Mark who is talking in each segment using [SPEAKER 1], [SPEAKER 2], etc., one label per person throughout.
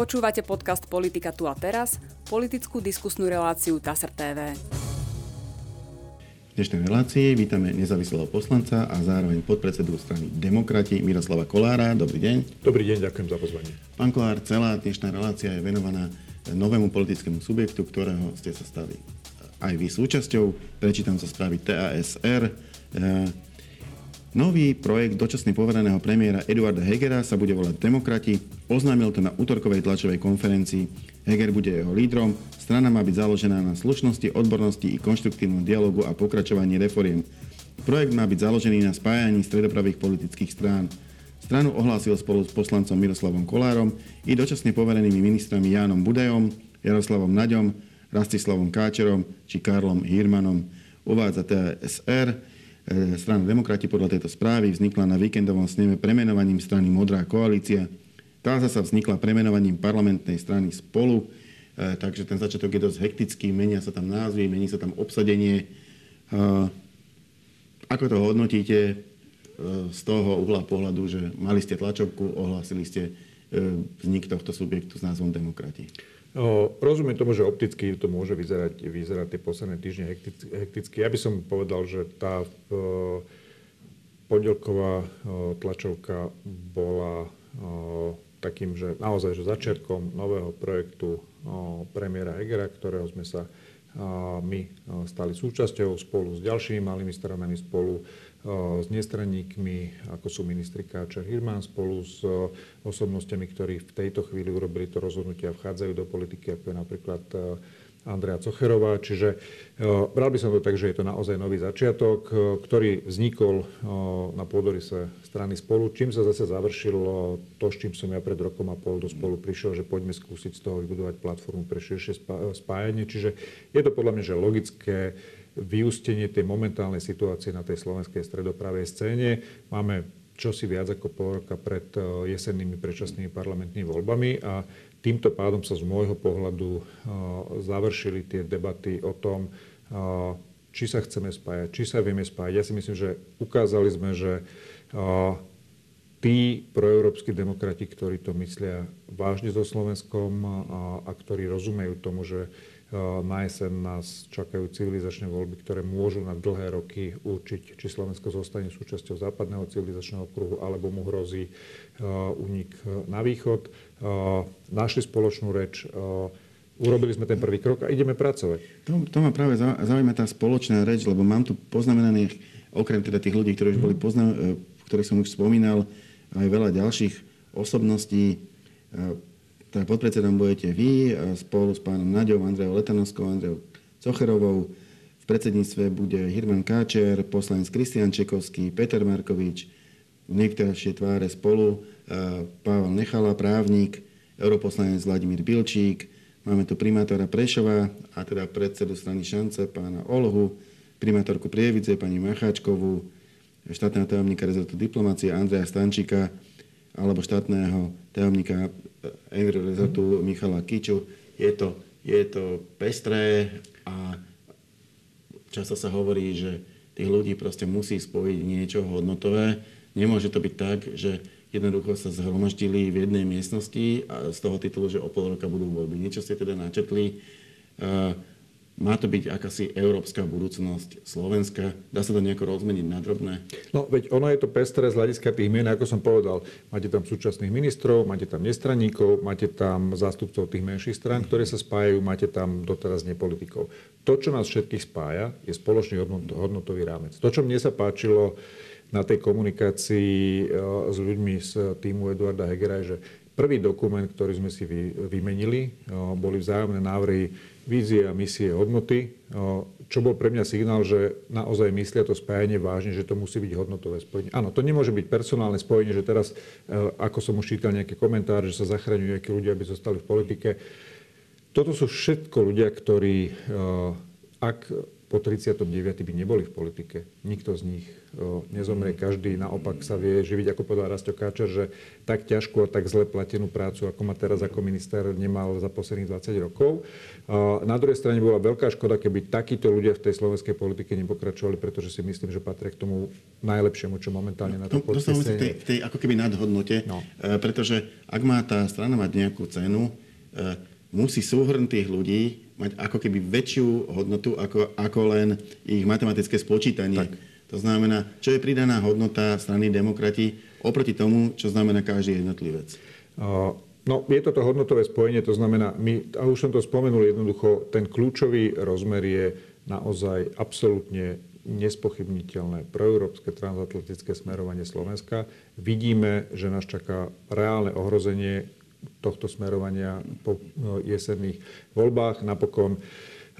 [SPEAKER 1] Počúvate podcast Politika tu a teraz, politickú diskusnú reláciu TASR TV.
[SPEAKER 2] V dnešnej relácii vítame nezávislého poslanca a zároveň podpredsedu strany Demokrati Miroslava Kolára. Dobrý deň.
[SPEAKER 3] Dobrý deň, ďakujem za pozvanie.
[SPEAKER 2] Pán Kolár, celá dnešná relácia je venovaná novému politickému subjektu, ktorého ste sa stali aj vy súčasťou. Prečítam sa správy TASR. Nový projekt dočasne povereného premiéra Eduarda Hegera sa bude volať Demokrati. Oznámil to na útorkovej tlačovej konferencii. Heger bude jeho lídrom. Strana má byť založená na slušnosti, odbornosti i konštruktívnom dialogu a pokračovaní reforiem. Projekt má byť založený na spájaní stredopravých politických strán. Stranu ohlásil spolu s poslancom Miroslavom Kolárom i dočasne poverenými ministrami Jánom Budajom, Jaroslavom Naďom, Rastislavom Káčerom či Karlom Hirmanom. Uvádza TSR, strana Demokrati podľa tejto správy vznikla na víkendovom sneme premenovaním strany Modrá koalícia. Tá zasa vznikla premenovaním parlamentnej strany Spolu, e, takže ten začiatok je dosť hektický, menia sa tam názvy, mení sa tam obsadenie. E, ako to hodnotíte z toho uhla pohľadu, že mali ste tlačovku, ohlásili ste vznik tohto subjektu s názvom Demokrati?
[SPEAKER 3] Rozumiem tomu, že opticky to môže vyzerať, vyzerať tie posledné týždne hekticky. Ja by som povedal, že tá pondelková tlačovka bola takým, že naozaj že začiatkom nového projektu premiéra Hegera, ktorého sme sa my stali súčasťou spolu s ďalšími malými stranami, spolu s nestranníkmi, ako sú ministri Káčer Hirman, spolu s osobnostiami, ktorí v tejto chvíli urobili to rozhodnutie a vchádzajú do politiky, ako je napríklad Andrea Cocherová. Čiže bral by som to tak, že je to naozaj nový začiatok, ktorý vznikol na pôdorise strany spolu, čím sa zase završilo to, s čím som ja pred rokom a pol do spolu prišiel, že poďme skúsiť z toho vybudovať platformu pre širšie spájanie. Čiže je to podľa mňa, že logické vyústenie tej momentálnej situácie na tej slovenskej stredopravej scéne. Máme čosi viac ako pol roka pred e, jesennými predčasnými parlamentnými voľbami a týmto pádom sa z môjho pohľadu e, završili tie debaty o tom, e, či sa chceme spájať, či sa vieme spájať. Ja si myslím, že ukázali sme, že tí proeurópsky demokrati, ktorí to myslia vážne so Slovenskom a, a ktorí rozumejú tomu, že na jeseň nás čakajú civilizačné voľby, ktoré môžu na dlhé roky určiť, či Slovensko zostane súčasťou západného civilizačného kruhu, alebo mu hrozí únik na východ. Našli spoločnú reč, urobili sme ten prvý krok a ideme pracovať.
[SPEAKER 2] To, to ma práve zaujíma tá spoločná reč, lebo mám tu poznamenaných, okrem teda tých ľudí, ktorí už boli poznam, e, ktorých som už spomínal, aj veľa ďalších osobností, e, tak podpredsedom budete vy spolu s pánom Naďou, Andrejou Letanovskou, Andrejou Cocherovou. V predsedníctve bude Hirman Káčer, poslanec Kristian Čekovský, Peter Markovič, niektoršie tváre spolu, Pavel Nechala, právnik, europoslanec Vladimír Bilčík, máme tu primátora Prešova a teda predsedu strany Šance pána Olhu, primátorku Prievidze pani Macháčkovú, štátneho tajomníka rezortu diplomácie Andreja Stančíka alebo štátneho tajomníka Enviro rezortu Michala Kiču. Je to, je to pestré a často sa hovorí, že tých ľudí proste musí spojiť niečo hodnotové. Nemôže to byť tak, že jednoducho sa zhromaždili v jednej miestnosti a z toho titulu, že o pol roka budú voľby. Niečo ste teda načetli. Má to byť akási európska budúcnosť Slovenska? Dá sa to nejako rozmeniť na drobné?
[SPEAKER 3] No, veď ono je to pestré z hľadiska tých mien, ako som povedal. Máte tam súčasných ministrov, máte tam nestraníkov, máte tam zástupcov tých menších strán, ktoré sa spájajú, máte tam doteraz nepolitikov. To, čo nás všetkých spája, je spoločný hodnotový rámec. To, čo mne sa páčilo na tej komunikácii e, s ľuďmi z týmu Eduarda Hegera, je, že prvý dokument, ktorý sme si vymenili, boli vzájomné návrhy vízie a misie hodnoty, čo bol pre mňa signál, že naozaj myslia to spájanie vážne, že to musí byť hodnotové spojenie. Áno, to nemôže byť personálne spojenie, že teraz, e, ako som už čítal nejaké komentáre, že sa zachraňujú nejakí ľudia, aby zostali v politike. Toto sú všetko ľudia, ktorí, e, ak po 39. by neboli v politike. Nikto z nich nezomrie, každý naopak sa vie živiť, ako povedal Rasto Káčer, že tak ťažkú a tak zle platenú prácu, ako má teraz ako minister, nemal za posledných 20 rokov. Na druhej strane bola veľká škoda, keby takíto ľudia v tej slovenskej politike nepokračovali, pretože si myslím, že patria k tomu najlepšiemu, čo momentálne na to
[SPEAKER 2] Dostávame sa v tej, tej ako keby nadhodnote, no. E, pretože ak má tá strana mať nejakú cenu, e, musí súhrn tých ľudí mať ako keby väčšiu hodnotu ako, ako len ich matematické spočítanie. Tak. To znamená, čo je pridaná hodnota strany demokrati oproti tomu, čo znamená každý jednotlivec.
[SPEAKER 3] Uh, no, je toto hodnotové spojenie, to znamená, my, a už som to spomenul jednoducho, ten kľúčový rozmer je naozaj absolútne nespochybniteľné proeurópske transatlantické smerovanie Slovenska. Vidíme, že nás čaká reálne ohrozenie tohto smerovania po jesenných voľbách. Napokon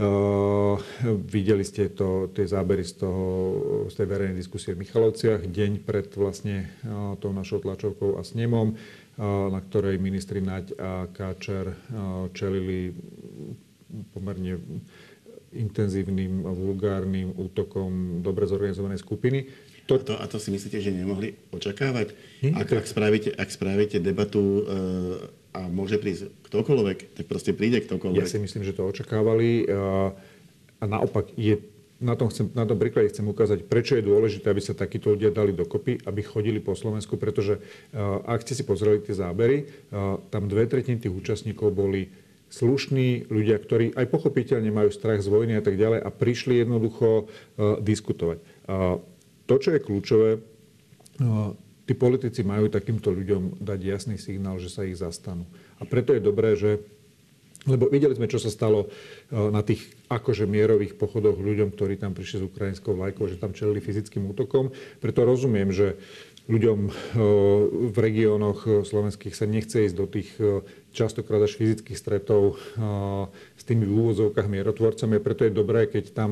[SPEAKER 3] Uh, videli ste to, tie zábery z, toho, z tej verejnej diskusie v Michalovciach deň pred vlastne uh, tou našou tlačovkou a snemom, na ktorej ministri Naď a Káčer čelili pomerne intenzívnym vulgárnym útokom dobre zorganizovanej skupiny.
[SPEAKER 2] To... A, to, a to si myslíte, že nemohli očakávať? Nie, ak, to... ak, spravíte, ak spravíte debatu a môže prísť ktokoľvek, tak proste príde ktokoľvek.
[SPEAKER 3] Ja si myslím, že to očakávali a naopak je na tom, chcem, na tom príklade chcem ukázať, prečo je dôležité, aby sa takíto ľudia dali dokopy, aby chodili po Slovensku, pretože uh, ak ste si pozreli tie zábery, tam dve tretiny tých účastníkov boli slušní ľudia, ktorí aj pochopiteľne majú strach z vojny a tak ďalej a prišli jednoducho uh, diskutovať. Uh, to, čo je kľúčové, uh, tí politici majú takýmto ľuďom dať jasný signál, že sa ich zastanú. A preto je dobré, že lebo videli sme, čo sa stalo e, na tých akože mierových pochodoch ľuďom, ktorí tam prišli s ukrajinskou vlajkou, že tam čelili fyzickým útokom. Preto rozumiem, že ľuďom e, v regiónoch slovenských sa nechce ísť do tých e, častokrát až fyzických stretov s tými v úvozovkách mierotvorcami. Preto je dobré, keď tam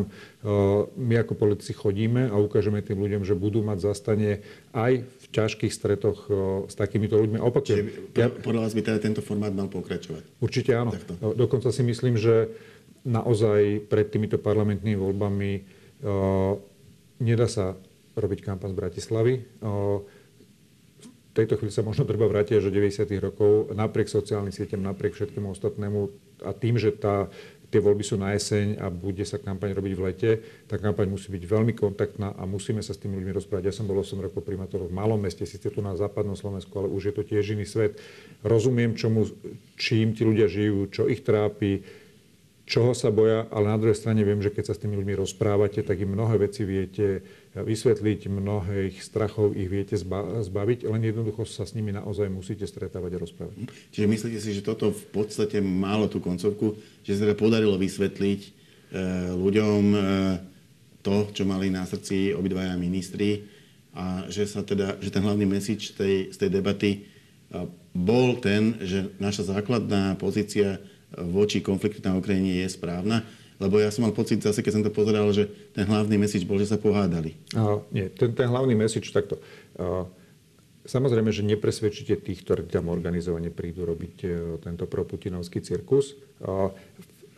[SPEAKER 3] my ako politici chodíme a ukážeme tým ľuďom, že budú mať zastanie aj v ťažkých stretoch s takýmito ľuďmi.
[SPEAKER 2] Opakujem. Ja, podľa vás by teda tento formát mal pokračovať?
[SPEAKER 3] Určite áno. Takto. Dokonca si myslím, že naozaj pred týmito parlamentnými voľbami nedá sa robiť kampaň z Bratislavy tejto chvíli sa možno treba vrátiť až do 90. rokov, napriek sociálnym sieťam, napriek všetkému ostatnému a tým, že tá, tie voľby sú na jeseň a bude sa kampaň robiť v lete, tá kampaň musí byť veľmi kontaktná a musíme sa s tými ľuďmi rozprávať. Ja som bol 8 rokov primátor v malom meste, síce tu na západnom Slovensku, ale už je to tiež iný svet. Rozumiem, čomu, čím tí ľudia žijú, čo ich trápi, čoho sa boja, ale na druhej strane viem, že keď sa s tými ľuďmi rozprávate, tak im mnohé veci viete vysvetliť, mnohé ich strachov ich viete zbaviť, len jednoducho sa s nimi naozaj musíte stretávať a rozprávať.
[SPEAKER 2] Čiže myslíte si, že toto v podstate málo tú koncovku, že sa teda podarilo vysvetliť e, ľuďom e, to, čo mali na srdci obidvaja ministri a že, sa teda, že ten hlavný message tej, z tej debaty e, bol ten, že naša základná pozícia voči konfliktu na Ukrajine je správna. Lebo ja som mal pocit zase, keď som to pozeral, že ten hlavný message bol, že sa pohádali.
[SPEAKER 3] Uh, nie, ten, ten hlavný message takto. Uh, samozrejme, že nepresvedčíte tých, ktorí tam organizovane prídu robiť uh, tento proputinovský cirkus. Uh,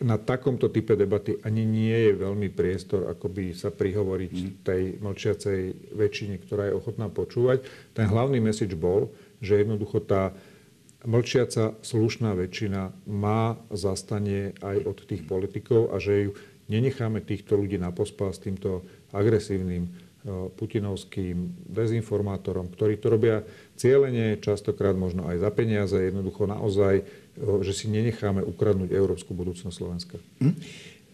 [SPEAKER 3] na takomto type debaty ani nie je veľmi priestor, akoby sa prihovoriť mm. tej mlčiacej väčšine, ktorá je ochotná počúvať. Ten hlavný message bol, že jednoducho tá mlčiaca slušná väčšina má zastanie aj od tých politikov a že ju nenecháme týchto ľudí na pospa s týmto agresívnym e, putinovským dezinformátorom, ktorí to robia cieľene, častokrát možno aj za peniaze, jednoducho naozaj, e, že si nenecháme ukradnúť európsku budúcnosť Slovenska. Hm.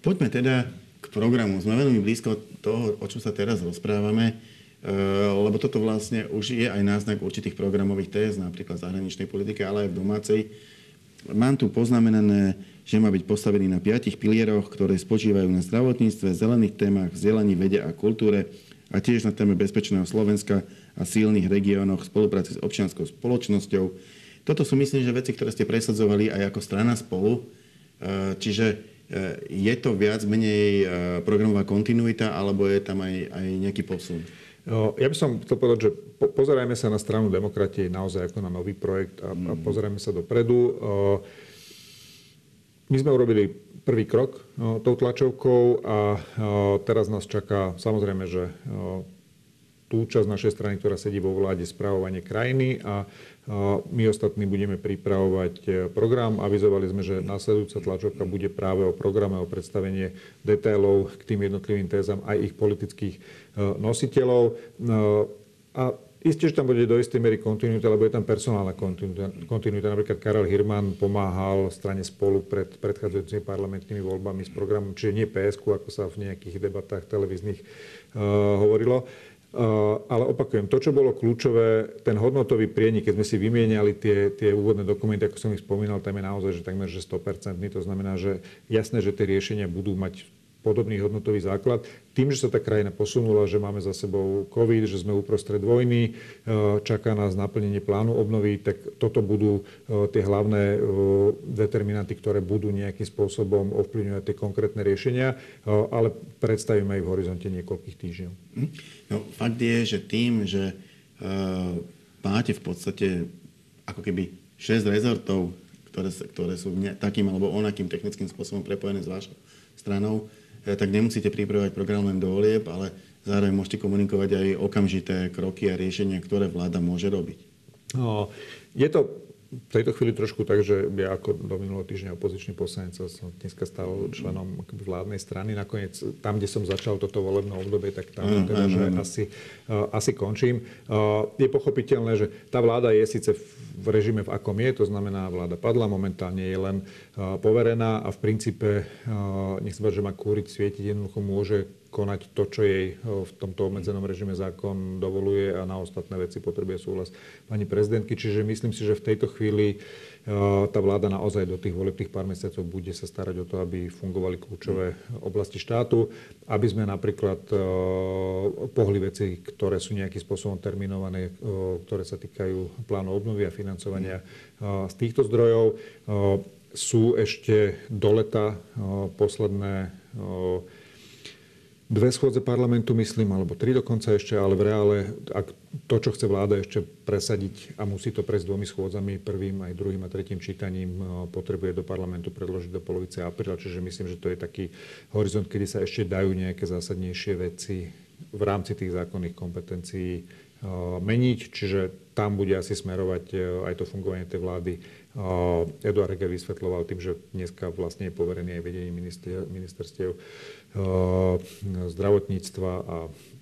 [SPEAKER 2] Poďme teda k programu. Sme veľmi blízko toho, o čom sa teraz rozprávame. Eh, lebo toto vlastne už je aj náznak určitých programových téz, napríklad v zahraničnej politike, ale aj v domácej. Mám tu poznamenané, že má byť postavený na piatich pilieroch, ktoré spočívajú na zdravotníctve, zelených témach, vzdelaní, vede a kultúre a tiež na téme bezpečného Slovenska a sílnych regiónoch spolupráci s občianskou spoločnosťou. Toto sú myslím, že veci, ktoré ste presadzovali aj ako strana spolu. Eh, čiže eh, je to viac menej programová kontinuita, alebo je tam aj, aj nejaký posun?
[SPEAKER 3] Ja by som chcel povedať, že pozerajme sa na stranu demokratie naozaj ako na nový projekt a, a mhm. pozerajme sa dopredu. my sme urobili prvý krok tou tlačovkou a teraz nás čaká samozrejme, že tú časť našej strany, ktorá sedí vo vláde, správovanie krajiny a my ostatní budeme pripravovať e, program. Avizovali sme, že následujúca tlačovka bude práve o programe, o predstavenie detailov k tým jednotlivým tézam aj ich politických e, nositeľov. A Isté, že tam bude do istej miery kontinuita, lebo je tam personálna kontinuita. Napríklad Karel Hirman pomáhal strane spolu pred predchádzajúcimi parlamentnými voľbami s programom, čiže nie PSK, ako sa v nejakých debatách televíznych uh, hovorilo. Uh, ale opakujem, to, čo bolo kľúčové, ten hodnotový prienik, keď sme si vymieniali tie, tie úvodné dokumenty, ako som ich spomínal, tam je naozaj, že takmer že 100%. To znamená, že jasné, že tie riešenia budú mať podobný hodnotový základ. Tým, že sa tá krajina posunula, že máme za sebou COVID, že sme uprostred vojny, e, čaká nás naplnenie plánu obnovy, tak toto budú e, tie hlavné e, determinanty, ktoré budú nejakým spôsobom ovplyvňovať tie konkrétne riešenia, ale predstavíme aj v horizonte niekoľkých týždňov.
[SPEAKER 2] No, fakt je, že tým, že máte v podstate ako keby 6 rezortov, ktoré, ktoré sú takým alebo onakým technickým spôsobom prepojené s vašou stranou, tak nemusíte pripravovať program len do volieb, ale zároveň môžete komunikovať aj okamžité kroky a riešenia, ktoré vláda môže robiť.
[SPEAKER 3] No, je to v tejto chvíli trošku tak, že ja ako do minulého týždňa opozičný poslanec som dneska stal členom vládnej strany. Nakoniec tam, kde som začal toto volebné obdobie, tak tam mm, teda, že asi, uh, asi končím. Uh, je pochopiteľné, že tá vláda je síce v režime, v akom je, to znamená, vláda padla, momentálne je len uh, poverená a v princípe, uh, nech sa že má kúriť, svietiť, jednoducho môže konať to, čo jej v tomto obmedzenom režime zákon dovoluje a na ostatné veci potrebuje súhlas pani prezidentky. Čiže myslím si, že v tejto chvíli tá vláda naozaj do tých volebných pár mesiacov bude sa starať o to, aby fungovali kľúčové oblasti štátu, aby sme napríklad pohli veci, ktoré sú nejakým spôsobom terminované, ktoré sa týkajú plánu obnovy a financovania z týchto zdrojov. Sú ešte do leta posledné dve schôdze parlamentu, myslím, alebo tri dokonca ešte, ale v reále, ak to, čo chce vláda ešte presadiť a musí to prejsť dvomi schôdzami, prvým aj druhým a tretím čítaním, potrebuje do parlamentu predložiť do polovice apríla, čiže myslím, že to je taký horizont, kedy sa ešte dajú nejaké zásadnejšie veci v rámci tých zákonných kompetencií meniť, čiže tam bude asi smerovať aj to fungovanie tej vlády. Eduard Heger vysvetloval tým, že dneska vlastne je poverený aj minister, ministerstiev zdravotníctva a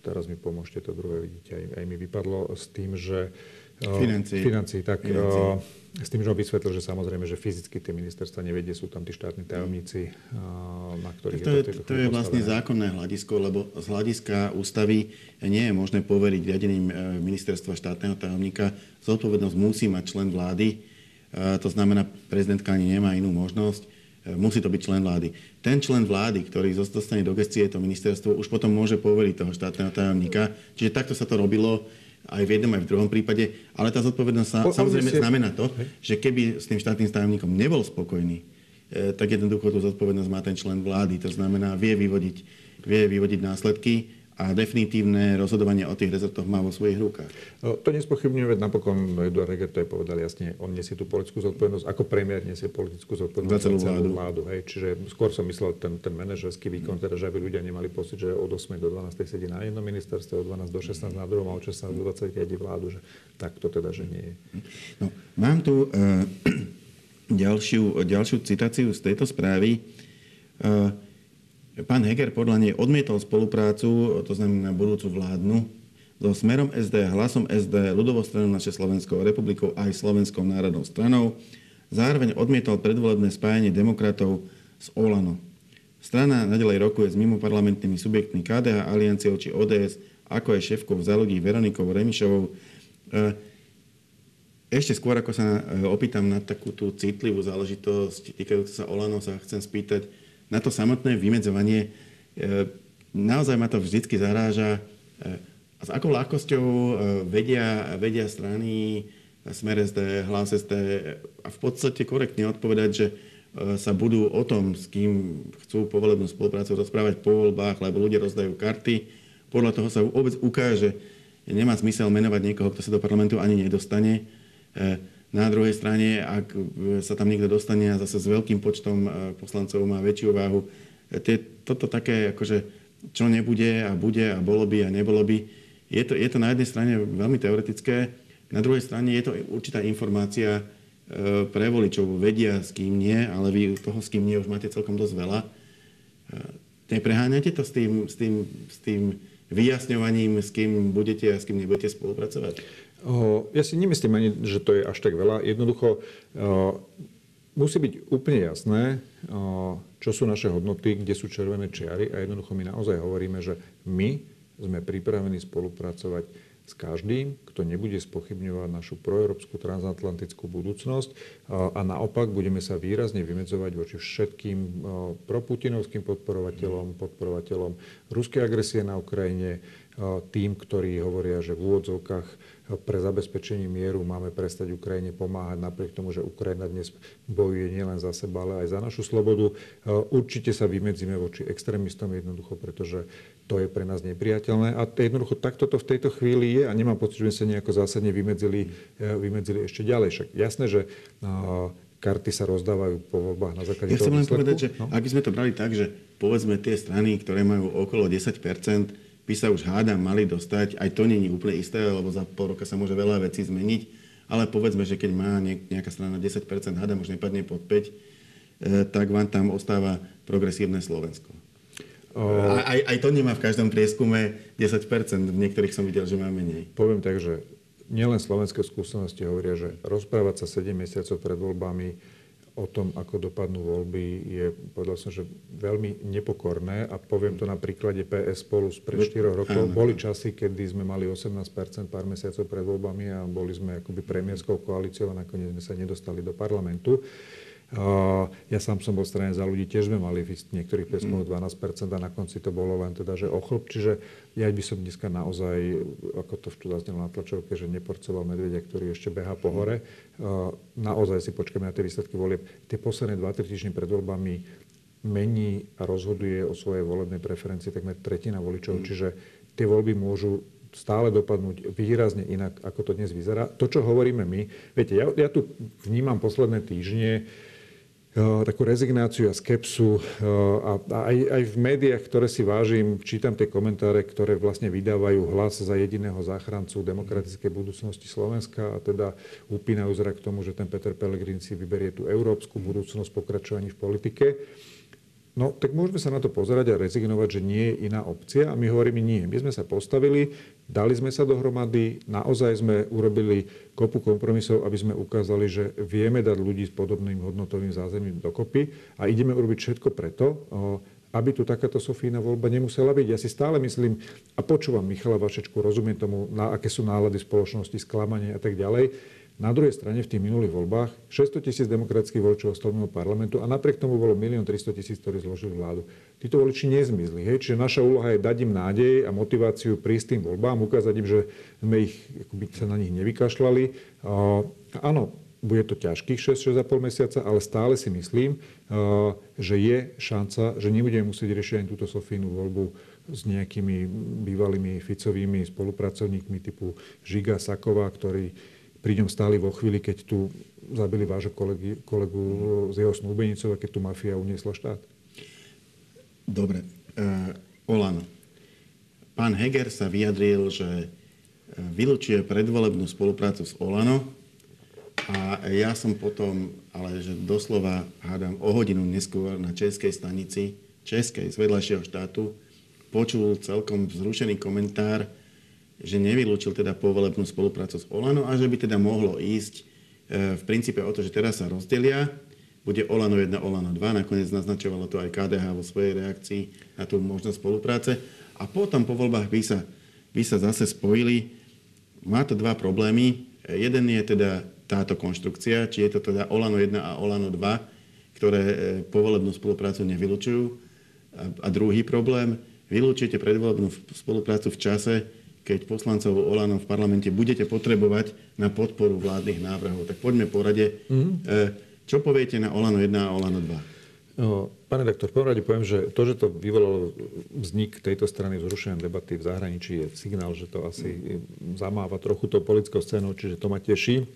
[SPEAKER 3] teraz mi pomôžte, to druhé vidíte, aj, aj mi vypadlo s tým, že
[SPEAKER 2] Financií.
[SPEAKER 3] Financií, tak Financií. s tým, že on vysvetlil, že samozrejme, že fyzicky tie ministerstva nevedie, sú tam tí štátni tajomníci, na ktorých
[SPEAKER 2] to je to, to je vlastne zákonné hľadisko, lebo z hľadiska ústavy nie je možné poveriť riadením e, ministerstva štátneho tajomníka. Zodpovednosť musí mať člen vlády, to znamená, prezidentka ani nemá inú možnosť. E, musí to byť člen vlády. Ten člen vlády, ktorý dostane do gestie to ministerstvo, už potom môže poveriť toho štátneho tajomníka. Čiže takto sa to robilo aj v jednom, aj v druhom prípade. Ale tá zodpovednosť sa, samozrejme znamená to, že keby s tým štátnym tajomníkom nebol spokojný, e, tak jednoducho tú zodpovednosť má ten člen vlády. To znamená, vie vyvodiť, vie vyvodiť následky a definitívne rozhodovanie o tých rezortoch má vo svojich rukách.
[SPEAKER 3] No, to nespochybňujem, veď napokon Eduard Heger to je povedal jasne, on nesie tú politickú zodpovednosť, ako premiér nesie politickú zodpovednosť
[SPEAKER 2] za celú vládu.
[SPEAKER 3] vládu hej. Čiže skôr som myslel ten, ten manažerský výkon, teda, že aby ľudia nemali pocit, že od 8 do 12 sedí na jednom ministerstve, od 12 do 16 na druhom a od 16 do 20 ide vládu, že tak to teda, že nie je.
[SPEAKER 2] No, mám tu uh, ďalšiu, ďalšiu citáciu z tejto správy. Uh, Pán Heger podľa nej odmietol spoluprácu, to znamená budúcu vládnu, so Smerom SD, Hlasom SD, ľudovou stranou naše Slovenskou republikou aj Slovenskou národnou stranou. Zároveň odmietol predvolebné spájanie demokratov s Olano. Strana nadalej rokuje s mimoparlamentnými subjektmi KDH, Alianciou či ODS, ako aj šéfkou za ľudí Veronikou Remišovou. E, ešte skôr, ako sa e, opýtam na takú tú citlivú záležitosť týkajúcu sa Olano, sa chcem spýtať, na to samotné vymedzovanie, e, naozaj ma to vždycky zaráža. E, s akou ľahkosťou e, vedia, vedia strany Smer SD, Hlas SD a v podstate korektne odpovedať, že sa budú o tom, s kým chcú povolebnú spoluprácu rozprávať po voľbách, lebo ľudia rozdajú karty. Podľa toho sa vôbec ukáže, že nemá zmysel menovať niekoho, kto sa do parlamentu ani nedostane. Na druhej strane, ak sa tam niekto dostane a zase s veľkým počtom poslancov má väčšiu váhu, tie, toto také, akože, čo nebude a bude a bolo by a nebolo by, je to, je to na jednej strane veľmi teoretické, na druhej strane je to určitá informácia pre voličov. Vedia, s kým nie, ale vy toho, s kým nie, už máte celkom dosť veľa. Nepreháňate to s tým, s tým, s tým vyjasňovaním, s kým budete a s kým nebudete spolupracovať?
[SPEAKER 3] Ja si nemyslím ani, že to je až tak veľa. Jednoducho musí byť úplne jasné, čo sú naše hodnoty, kde sú červené čiary a jednoducho my naozaj hovoríme, že my sme pripravení spolupracovať s každým, kto nebude spochybňovať našu proeurópsku transatlantickú budúcnosť a naopak budeme sa výrazne vymedzovať voči všetkým proputinovským podporovateľom, podporovateľom ruskej agresie na Ukrajine, tým, ktorí hovoria, že v úvodzovkách pre zabezpečenie mieru máme prestať Ukrajine pomáhať, napriek tomu, že Ukrajina dnes bojuje nielen za seba, ale aj za našu slobodu. Určite sa vymedzíme voči extrémistom jednoducho, pretože to je pre nás nepriateľné. A jednoducho takto to v tejto chvíli je a nemám pocit, že sme sa nejako zásadne vymedzili, vymedzili ešte ďalej. Však jasné, že karty sa rozdávajú po voľbách na základe
[SPEAKER 2] ja chcem len povedať, že no? ak by sme to brali tak, že povedzme tie strany, ktoré majú okolo 10 by sa už hádam mali dostať, aj to je úplne isté, lebo za pol roka sa môže veľa vecí zmeniť, ale povedzme, že keď má nejaká strana 10%, hádam už nepadne pod 5, e, tak vám tam ostáva progresívne Slovensko. O... Aj, aj to nemá v každom prieskume 10%, v niektorých som videl, že má menej.
[SPEAKER 3] Poviem tak, že nielen slovenské skúsenosti hovoria, že rozprávať sa 7 mesiacov pred voľbami o tom, ako dopadnú voľby, je, povedal som, že veľmi nepokorné. A poviem to na príklade PS spolu z pred 4 rokov. Boli časy, kedy sme mali 18% pár mesiacov pred voľbami a boli sme akoby premiérskou koalíciou a nakoniec sme sa nedostali do parlamentu. Ja sám som bol strane za ľudí, tiež sme mali v niektorých prieskumoch 12% a na konci to bolo len teda, že ochlb. Čiže ja by som dneska naozaj, ako to tu zaznelo na tlačovke, že neporcoval medvedia, ktorý ešte beha po hore. Naozaj si počkáme na tie výsledky volieb. Tie posledné 2-3 týždne pred voľbami mení a rozhoduje o svojej volebnej preferencii takmer tretina voličov. Mm. Čiže tie voľby môžu stále dopadnúť výrazne inak, ako to dnes vyzerá. To, čo hovoríme my, viete, ja, ja tu vnímam posledné týždne, Eh, takú rezignáciu a skepsu. Eh, a aj, aj v médiách, ktoré si vážim, čítam tie komentáre, ktoré vlastne vydávajú hlas za jediného záchrancu demokratickej budúcnosti Slovenska a teda upínajú zrak k tomu, že ten Peter Pellegrini si vyberie tú európsku budúcnosť pokračovaní v politike. No, tak môžeme sa na to pozerať a rezignovať, že nie je iná opcia. A my hovoríme nie. My sme sa postavili, dali sme sa dohromady, naozaj sme urobili kopu kompromisov, aby sme ukázali, že vieme dať ľudí s podobným hodnotovým zázemím dokopy a ideme urobiť všetko preto, aby tu takáto Sofína voľba nemusela byť. Ja si stále myslím a počúvam Michala Vašečku, rozumiem tomu, na aké sú nálady spoločnosti, sklamanie a tak ďalej na druhej strane v tých minulých voľbách 600 tisíc demokratických voličov mimo parlamentu a napriek tomu bolo 1 300 tisíc, ktorí zložili vládu. Títo voliči nezmizli. Hej? Čiže naša úloha je dať im nádej a motiváciu prísť tým voľbám, ukázať im, že sme ich, akoby sa na nich nevykašľali. Uh, áno, bude to ťažkých 6-6,5 mesiaca, ale stále si myslím, uh, že je šanca, že nebudeme musieť riešiť ani túto Sofínu voľbu s nejakými bývalými Ficovými spolupracovníkmi typu Žiga Saková, ktorí pri ňom stáli vo chvíli, keď tu zabili vášho kolegy, kolegu z jeho snúbenicov a keď tu mafia uniesla štát?
[SPEAKER 2] Dobre. Uh, Olano. Pán Heger sa vyjadril, že e, vylúčuje predvolebnú spoluprácu s Olano a ja som potom, ale že doslova hádam o hodinu neskôr na českej stanici, českej z vedľajšieho štátu, počul celkom vzrušený komentár, že nevylúčil teda povolebnú spoluprácu s Olano a že by teda mohlo ísť e, v princípe o to, že teraz sa rozdelia, bude Olano 1, Olano 2, nakoniec naznačovalo to aj KDH vo svojej reakcii na tú možnosť spolupráce a potom po voľbách by sa, by sa zase spojili. Má to dva problémy. Jeden je teda táto konštrukcia, či je to teda Olano 1 a Olano 2, ktoré e, povolebnú spoluprácu nevylučujú. A, a druhý problém, vylúčite predvolebnú spoluprácu v čase, keď poslancov Olano v parlamente budete potrebovať na podporu vládnych návrhov. Tak poďme po rade. Mm-hmm. Čo poviete na Olano 1 a Olano 2?
[SPEAKER 3] No, pán redaktor, v prvom rade poviem, že to, že to vyvolalo vznik tejto strany zrušenia debaty v zahraničí, je signál, že to asi zamáva trochu tou politickou scénou, čiže to ma teší.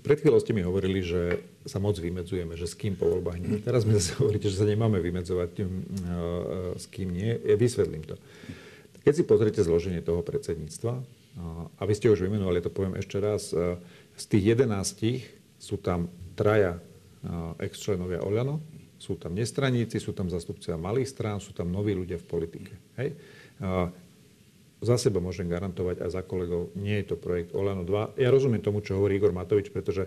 [SPEAKER 3] Pred chvíľou ste mi hovorili, že sa moc vymedzujeme, že s kým po voľbách nie. Teraz mi zase hovoríte, že sa nemáme vymedzovať, tým, s kým nie. Ja vysvetlím to. Keď si pozriete zloženie toho predsedníctva, a vy ste už vymenovali, to poviem ešte raz, z tých 11 sú tam traja ex-členovia Oľano, sú tam nestraníci, sú tam zastupcia malých strán, sú tam noví ľudia v politike. Hej? za seba môžem garantovať a za kolegov, nie je to projekt Olano 2. Ja rozumiem tomu, čo hovorí Igor Matovič, pretože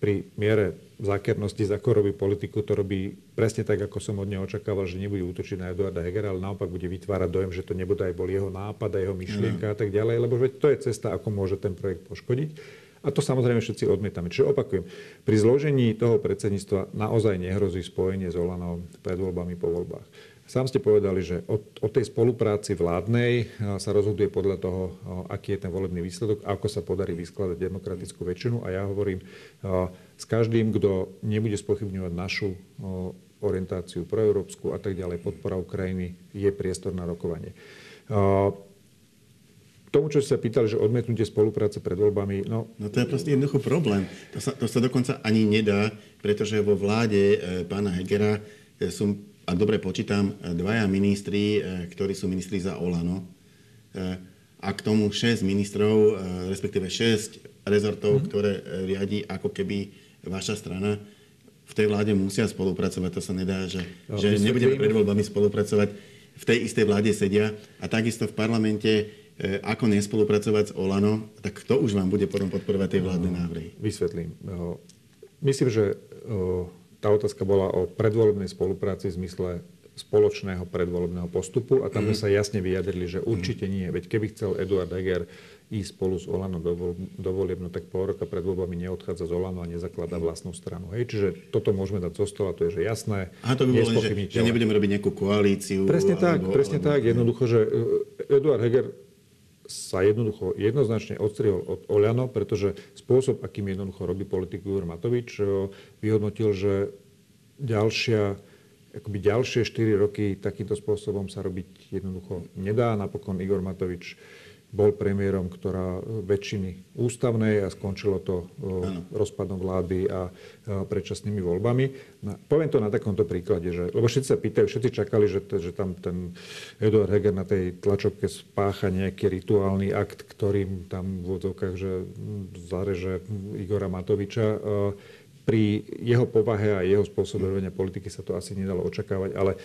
[SPEAKER 3] pri miere zákernosti, za ako robí politiku, to robí presne tak, ako som od neho očakával, že nebude útočiť na Eduarda Hegera, ale naopak bude vytvárať dojem, že to nebude aj bol jeho nápad a jeho myšlienka mm. a tak ďalej, lebo to je cesta, ako môže ten projekt poškodiť. A to samozrejme všetci odmietame. Čiže opakujem, pri zložení toho predsedníctva naozaj nehrozí spojenie s Olanom pred voľbami po voľbách. Sám ste povedali, že o, o tej spolupráci vládnej sa rozhoduje podľa toho, aký je ten volebný výsledok, ako sa podarí vyskladať demokratickú väčšinu. A ja hovorím, s každým, kto nebude spochybňovať našu orientáciu proeurópsku a tak ďalej, podpora Ukrajiny, je priestor na rokovanie. K tomu, čo ste sa pýtali, že odmietnutie spolupráce pred voľbami, no...
[SPEAKER 2] No to je proste jednoducho problém. To sa, to sa dokonca ani nedá, pretože vo vláde e, pána Hegera e, som ak dobre počítam, dvaja ministri, e, ktorí sú ministri za Olano e, a k tomu 6 ministrov, e, respektíve 6 rezortov, mm. ktoré riadi ako keby vaša strana, v tej vláde musia spolupracovať. To sa nedá, že, no, že nebudeme pred voľbami spolupracovať. V tej istej vláde sedia a takisto v parlamente ako nespolupracovať s Olano, tak kto už vám bude potom podporovať tie vládne návrhy?
[SPEAKER 3] Vysvetlím. Myslím, že tá otázka bola o predvolebnej spolupráci v zmysle spoločného predvolebného postupu a tam sme mm. sa jasne vyjadrili, že určite nie. Veď keby chcel Eduard Heger ísť spolu s Olano do, do volieb, no tak pol roka pred voľbami neodchádza z Olano a nezakladá mm. vlastnú stranu. Hej, čiže toto môžeme dať zo stola, to je že jasné.
[SPEAKER 2] A to by bolo, že, že nebudeme robiť nejakú koalíciu.
[SPEAKER 3] Presne tak, presne alebo... tak. Jednoducho, že e, Eduard Heger sa jednoducho jednoznačne odstrihol od Oľano, pretože spôsob, akým jednoducho robí politiku Igor Matovič, eh, vyhodnotil, že ďalšia, akoby ďalšie 4 roky takýmto spôsobom sa robiť jednoducho nedá. Napokon Igor Matovič bol premiérom, ktorá väčšiny ústavnej a skončilo to ano. rozpadom vlády a predčasnými voľbami. No, poviem to na takomto príklade, že, lebo všetci sa pýtajú, všetci čakali, že, že tam ten Eduard Heger na tej tlačovke spácha nejaký rituálny akt, ktorým tam v odzovkách, že zareže Igora Matoviča. Pri jeho povahe a jeho spôsobe politiky sa to asi nedalo očakávať, ale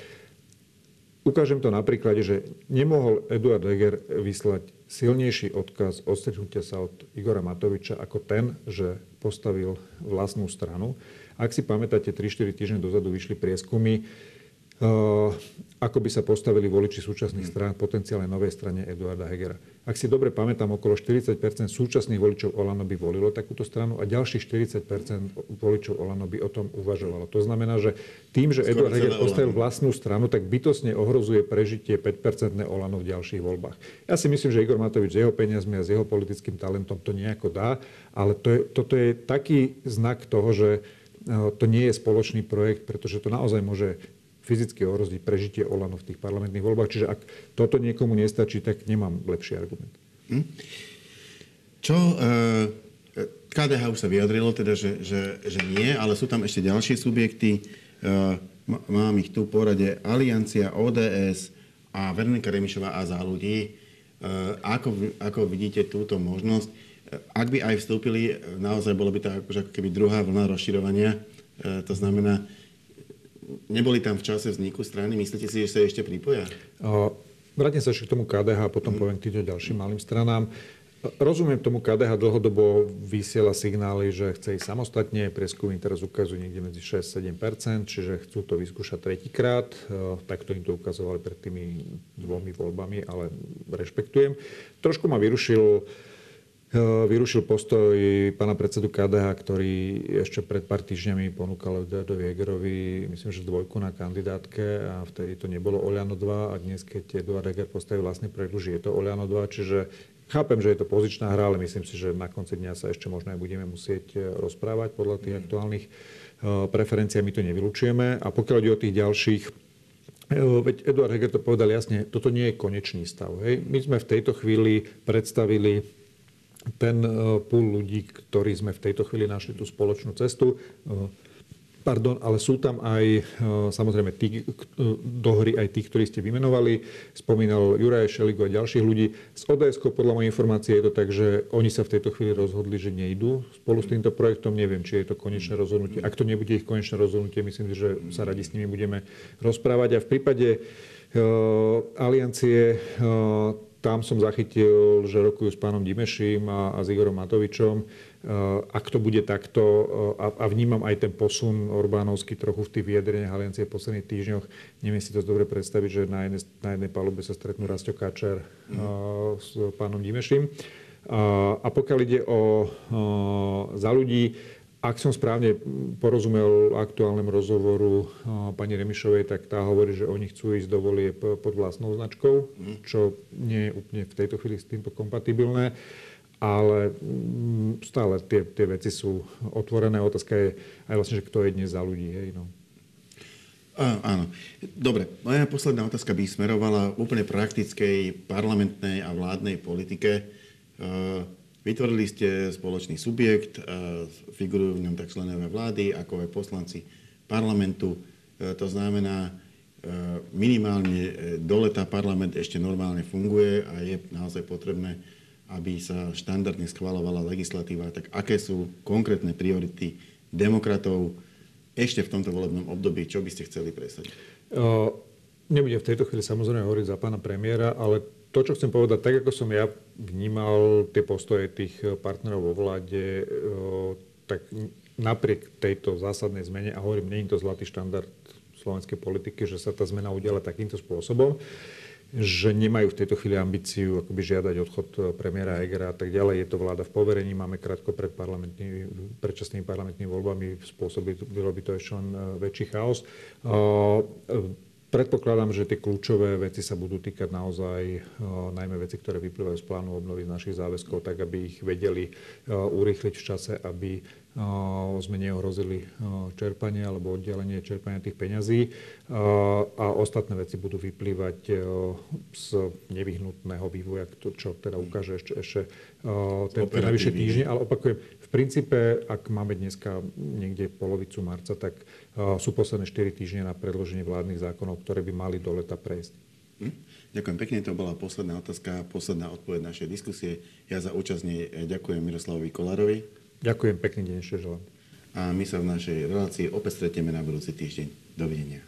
[SPEAKER 3] Ukážem to na príklade, že nemohol Eduard Heger vyslať silnejší odkaz odstrihnutia sa od Igora Matoviča ako ten, že postavil vlastnú stranu. Ak si pamätáte, 3-4 týždne dozadu vyšli prieskumy, uh, ako by sa postavili voliči súčasných strán potenciálnej novej strane Eduarda Hegera. Ak si dobre pamätám, okolo 40 súčasných voličov Olano by volilo takúto stranu a ďalších 40 voličov Olano by o tom uvažovalo. To znamená, že tým, že Eduard Heger postavil vlastnú stranu, tak bytosne ohrozuje prežitie 5-percentné Olano v ďalších voľbách. Ja si myslím, že Igor Matovič s jeho peniazmi a s jeho politickým talentom to nejako dá, ale to je, toto je taký znak toho, že eh, to nie je spoločný projekt, pretože to naozaj môže fyzicky ohroziť prežitie Olano v tých parlamentných voľbách. Čiže ak toto niekomu nestačí, tak nemám lepší argument. Hm?
[SPEAKER 2] Čo... Uh... E, KDH už sa vyjadrilo, teda, že, že, že nie, ale sú tam ešte ďalšie subjekty. Uh, mám ich tu v porade Aliancia, ODS a Veronika Remišová a za ľudí. Uh, ako, ako vidíte túto možnosť? Ak by aj vstúpili, naozaj bolo by to ako keby druhá vlna rozširovania. To znamená, neboli tam v čase vzniku strany? Myslíte si, že sa ešte pripoja?
[SPEAKER 3] Vrátim sa ešte k tomu KDH a potom mm. poviem k týmto ďalším malým stranám. Rozumiem tomu, KDH dlhodobo vysiela signály, že chce ísť samostatne. Prieskumy teraz ukazujú niekde medzi 6-7%, čiže chcú to vyskúšať tretíkrát. Takto im to ukazovali pred tými dvomi voľbami, ale rešpektujem. Trošku ma vyrušil Eh, vyrušil postoj pána predsedu KDH, ktorý ešte pred pár týždňami ponúkal Eduardovi Hegerovi, myslím, že dvojku na kandidátke a vtedy to nebolo Oliano 2 a dnes, keď Eduard Heger postaví vlastný už je to Oliano 2, čiže chápem, že je to pozičná hra, ale myslím si, že na konci dňa sa ešte možno aj budeme musieť eh, rozprávať podľa tých mm. aktuálnych eh, preferencií, my to nevylučujeme. A pokiaľ ide o tých ďalších Veď Eduard Heger to povedal jasne, toto nie je konečný stav. Hej. My sme v tejto chvíli predstavili ten púl ľudí, ktorí sme v tejto chvíli našli tú spoločnú cestu, Pardon, ale sú tam aj e, samozrejme tí, e, do hry aj tí, ktorí ste vymenovali. Spomínal Juraj Šeligo a ďalších ľudí. S ods podľa mojej informácie je to tak, že oni sa v tejto chvíli rozhodli, že nejdú spolu s týmto projektom. Neviem, či je to konečné rozhodnutie. Ak to nebude ich konečné rozhodnutie, myslím, že sa radi s nimi budeme rozprávať. A v prípade uh, aliancie uh, tam som zachytil, že rokujú s pánom Dimeším a, a s Igorom Matovičom Eh, ak to bude takto, eh, a, a vnímam aj ten posun Orbánovský trochu v tých vyjadreniach aliancie v posledných týždňoch, neviem si to dobre predstaviť, že na jednej, na jednej palube sa stretnú Rasto Káčer mm. s pánom Dimeším. A pokiaľ ide o, o za ľudí, ak som správne porozumel aktuálnemu rozhovoru pani Remišovej, tak tá hovorí, že oni chcú ísť do volie pod vlastnou značkou, mhm. čo nie je úplne v tejto chvíli s týmto kompatibilné ale mm, stále tie, tie veci sú otvorené. Otázka je aj vlastne, že kto je dnes za ľudí. Hej, no.
[SPEAKER 2] Á, áno. Dobre, moja posledná otázka by smerovala úplne praktickej parlamentnej a vládnej politike. Vytvorili ste spoločný subjekt, figurujú v ňom tak členové vlády, ako aj poslanci parlamentu. To znamená, minimálne do leta parlament ešte normálne funguje a je naozaj potrebné aby sa štandardne schvalovala legislatíva, tak aké sú konkrétne priority demokratov ešte v tomto volebnom období, čo by ste chceli presadiť?
[SPEAKER 3] Nebudem v tejto chvíli samozrejme hovoriť za pána premiéra, ale to, čo chcem povedať, tak ako som ja vnímal tie postoje tých partnerov vo vláde, uh, tak napriek tejto zásadnej zmene, a hovorím, nie je to zlatý štandard slovenskej politiky, že sa tá zmena udiala takýmto spôsobom, že nemajú v tejto chvíli ambíciu akoby žiadať odchod eh, premiéra Egera a tak ďalej. Je to vláda v poverení, máme krátko pred parlamentný, predčasnými parlamentnými voľbami, spôsobilo by to ešte len eh, väčší chaos. Eh, predpokladám, že tie kľúčové veci sa budú týkať naozaj najmä veci, ktoré vyplývajú z plánu obnovy z našich záväzkov, tak aby ich vedeli urýchliť v čase, aby sme neohrozili čerpanie alebo oddelenie čerpania tých peňazí a ostatné veci budú vyplývať z nevyhnutného vývoja, čo teda ukáže ešte, ešte ten najvyššie týždne. Ale opakujem, princípe, ak máme dneska niekde polovicu marca, tak sú posledné 4 týždne na predloženie vládnych zákonov, ktoré by mali do leta prejsť.
[SPEAKER 2] Hm? Ďakujem pekne, to bola posledná otázka, posledná odpoveď našej diskusie. Ja za účasť ďakujem Miroslavovi Kolárovi.
[SPEAKER 3] Ďakujem, pekný deň ešte želám.
[SPEAKER 2] A my sa v našej relácii opäť stretieme na budúci týždeň. Dovidenia.